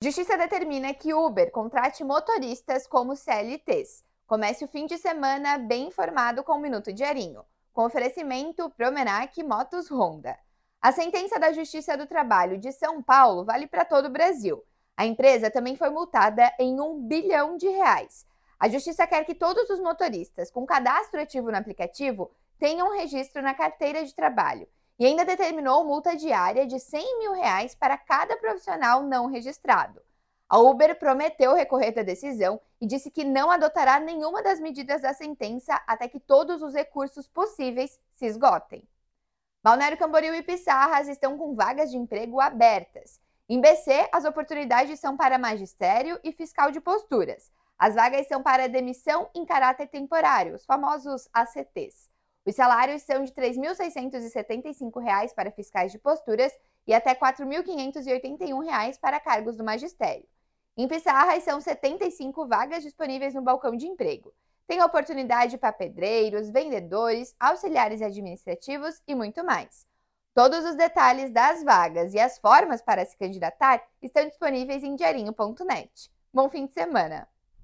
Justiça determina que Uber contrate motoristas como CLTs. Comece o fim de semana bem informado com o Minuto Diarinho, com oferecimento Promenac Motos Honda. A sentença da Justiça do Trabalho de São Paulo vale para todo o Brasil. A empresa também foi multada em um bilhão de reais. A Justiça quer que todos os motoristas com cadastro ativo no aplicativo tenham registro na carteira de trabalho e ainda determinou multa diária de 100 mil reais para cada profissional não registrado. A Uber prometeu recorrer da decisão e disse que não adotará nenhuma das medidas da sentença até que todos os recursos possíveis se esgotem. Balneário Camboriú e Pissarras estão com vagas de emprego abertas. Em BC, as oportunidades são para magistério e fiscal de posturas. As vagas são para demissão em caráter temporário, os famosos ACTs. Os salários são de R$ 3.675 para fiscais de posturas e até R$ 4.581 para cargos do magistério. Em Pissarras, são 75 vagas disponíveis no balcão de emprego. Tem oportunidade para pedreiros, vendedores, auxiliares administrativos e muito mais. Todos os detalhes das vagas e as formas para se candidatar estão disponíveis em diarinho.net. Bom fim de semana!